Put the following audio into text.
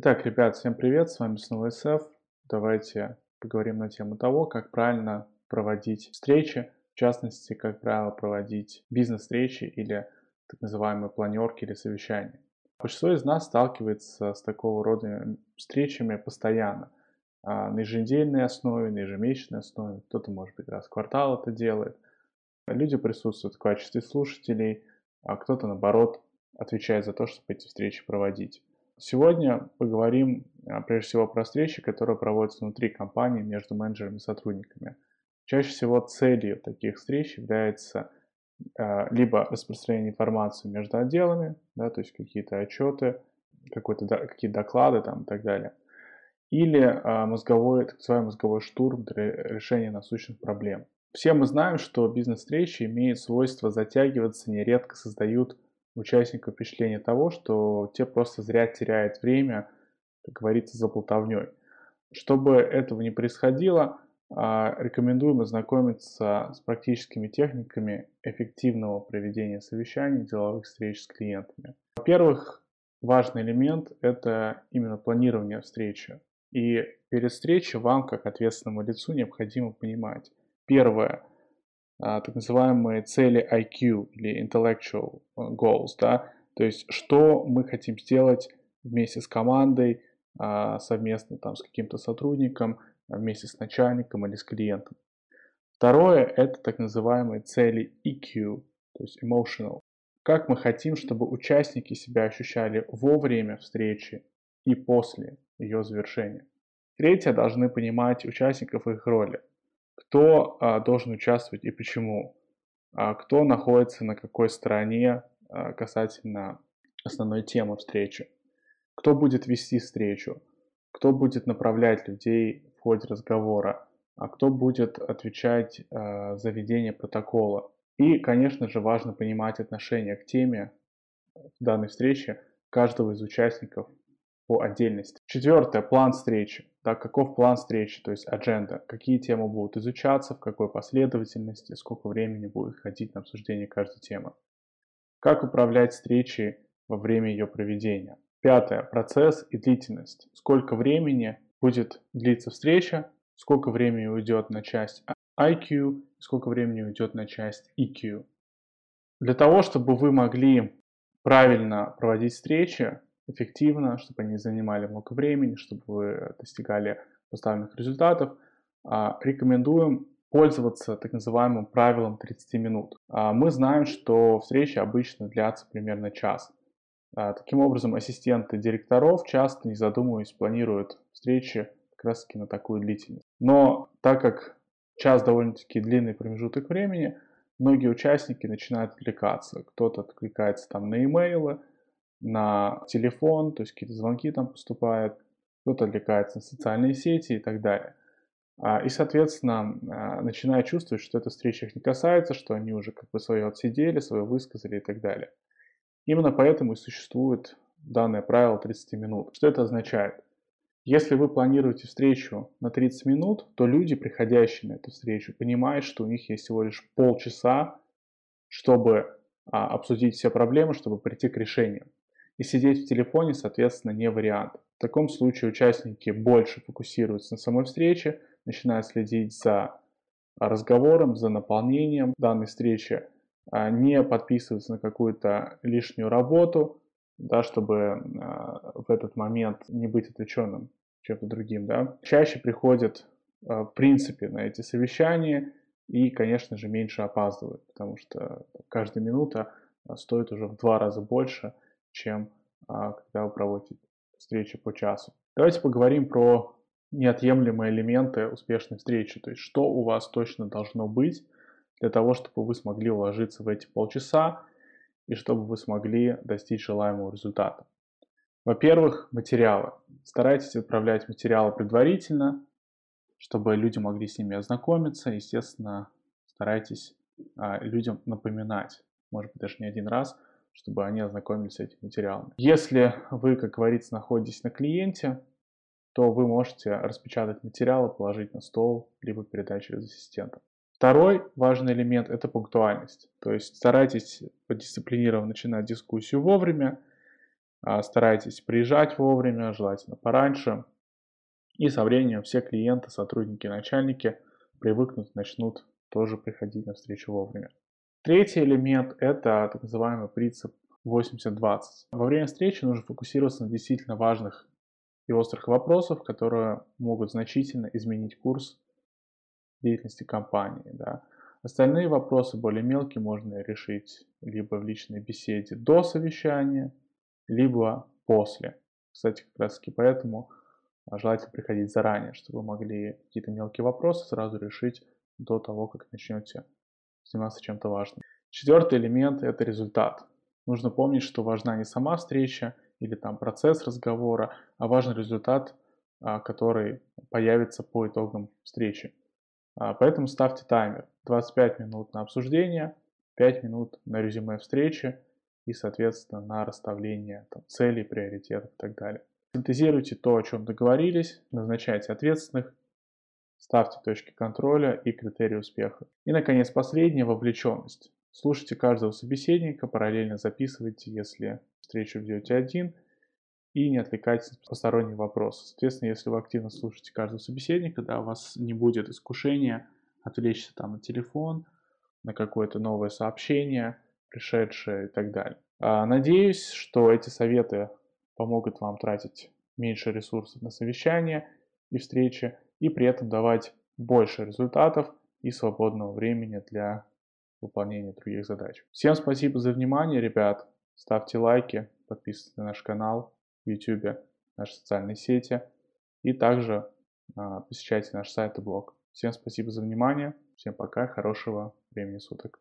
Итак, ребят, всем привет, с вами снова SF. Давайте поговорим на тему того, как правильно проводить встречи, в частности, как правило проводить бизнес-встречи или так называемые планерки или совещания. Большинство из нас сталкивается с такого рода встречами постоянно, а, на еженедельной основе, на ежемесячной основе, кто-то, может быть, раз в квартал это делает. Люди присутствуют в качестве слушателей, а кто-то, наоборот, отвечает за то, чтобы эти встречи проводить. Сегодня поговорим а, прежде всего про встречи, которые проводятся внутри компании между менеджерами и сотрудниками. Чаще всего целью таких встреч является а, либо распространение информации между отделами, да, то есть какие-то отчеты, какие-то доклады там, и так далее, или а, мозговой, так называемый мозговой штурм для решения насущных проблем. Все мы знаем, что бизнес-встречи имеют свойство затягиваться, нередко создают участников впечатление того, что те просто зря теряют время, как говорится, за болтовней. Чтобы этого не происходило, а, рекомендуем ознакомиться с практическими техниками эффективного проведения совещаний, деловых встреч с клиентами. Во-первых, важный элемент – это именно планирование встречи. И перед встречей вам, как ответственному лицу, необходимо понимать, первое – так называемые цели IQ или Intellectual э, Goals, да, то есть что мы хотим сделать вместе с командой, а, совместно там с каким-то сотрудником, вместе с начальником или с клиентом. Второе – это так называемые цели EQ, то есть Emotional. Как мы хотим, чтобы участники себя ощущали во время встречи и после ее завершения. Третье – должны понимать участников их роли кто а, должен участвовать и почему, а, кто находится на какой стороне а, касательно основной темы встречи, кто будет вести встречу, кто будет направлять людей в ходе разговора, а кто будет отвечать за ведение протокола. И, конечно же, важно понимать отношение к теме данной встречи каждого из участников по отдельности. Четвертое. План встречи. Да, каков план встречи, то есть адженда. Какие темы будут изучаться, в какой последовательности, сколько времени будет ходить на обсуждение каждой темы. Как управлять встречей во время ее проведения. Пятое. Процесс и длительность. Сколько времени будет длиться встреча, сколько времени уйдет на часть IQ, сколько времени уйдет на часть EQ. Для того, чтобы вы могли правильно проводить встречи, эффективно, чтобы они занимали много времени, чтобы вы достигали поставленных результатов. А, рекомендуем пользоваться так называемым правилом 30 минут. А, мы знаем, что встречи обычно длятся примерно час. А, таким образом, ассистенты директоров часто, не задумываясь, планируют встречи как раз таки на такую длительность. Но так как час довольно-таки длинный промежуток времени, многие участники начинают отвлекаться. Кто-то откликается там на имейлы, на телефон, то есть какие-то звонки там поступают, кто-то отвлекается на социальные сети и так далее. А, и, соответственно, а, начинает чувствовать, что эта встреча их не касается, что они уже как бы свое отсидели, свое высказали и так далее. Именно поэтому и существует данное правило 30 минут. Что это означает? Если вы планируете встречу на 30 минут, то люди, приходящие на эту встречу, понимают, что у них есть всего лишь полчаса, чтобы а, обсудить все проблемы, чтобы прийти к решению. И сидеть в телефоне, соответственно, не вариант. В таком случае участники больше фокусируются на самой встрече, начинают следить за разговором, за наполнением данной встречи, а не подписываются на какую-то лишнюю работу, да, чтобы а, в этот момент не быть отвлеченным чем-то другим. Да. Чаще приходят а, в принципе на эти совещания и, конечно же, меньше опаздывают, потому что каждая минута стоит уже в два раза больше – чем а, когда вы проводите встречи по часу. Давайте поговорим про неотъемлемые элементы успешной встречи, то есть что у вас точно должно быть для того, чтобы вы смогли уложиться в эти полчаса и чтобы вы смогли достичь желаемого результата. Во-первых, материалы. Старайтесь отправлять материалы предварительно, чтобы люди могли с ними ознакомиться. Естественно, старайтесь а, людям напоминать, может быть, даже не один раз, чтобы они ознакомились с этим материалом. Если вы, как говорится, находитесь на клиенте, то вы можете распечатать материалы, положить на стол, либо передать через ассистента. Второй важный элемент – это пунктуальность. То есть старайтесь дисциплинированно начинать дискуссию вовремя А, старайтесь приезжать вовремя, желательно пораньше. И со временем все клиенты, сотрудники, начальники привыкнут, начнут тоже приходить на встречу вовремя. Третий элемент – это так называемый принцип 80-20. Во время встречи нужно фокусироваться на действительно важных и острых вопросов, которые могут значительно изменить курс деятельности компании. Да. Остальные вопросы, более мелкие, можно решить либо в личной беседе до совещания, либо после. Кстати, как раз таки поэтому желательно приходить заранее, чтобы вы могли какие-то мелкие вопросы сразу решить до того, как начнете заниматься чем-то важным. Четвертый элемент – это результат. Нужно помнить, что важна не сама встреча или там процесс разговора, а важен результат, а, который появится по итогам встречи. А, поэтому ставьте таймер. 25 минут на обсуждение, 5 минут на резюме встречи и, соответственно, на расставление там, целей, приоритетов и так далее. Синтезируйте то, о чем договорились, назначайте ответственных, ставьте точки контроля и критерии успеха. И, наконец, последнее – вовлеченность. Слушайте каждого собеседника, параллельно записывайте, если встречу ведете один, и не отвлекайтесь на посторонние вопросы. Соответственно, если вы активно слушаете каждого собеседника, да, у вас не будет искушения отвлечься там на телефон, на какое-то новое сообщение, пришедшее и так далее. А, надеюсь, что эти советы помогут вам тратить меньше ресурсов на совещания и встречи, и при этом давать больше результатов и свободного времени для выполнения других задач. Всем спасибо за внимание, ребят. Ставьте лайки, подписывайтесь на наш канал в YouTube, наши социальные сети. И также а, посещайте наш сайт и блог. Всем спасибо за внимание. Всем пока. Хорошего времени суток.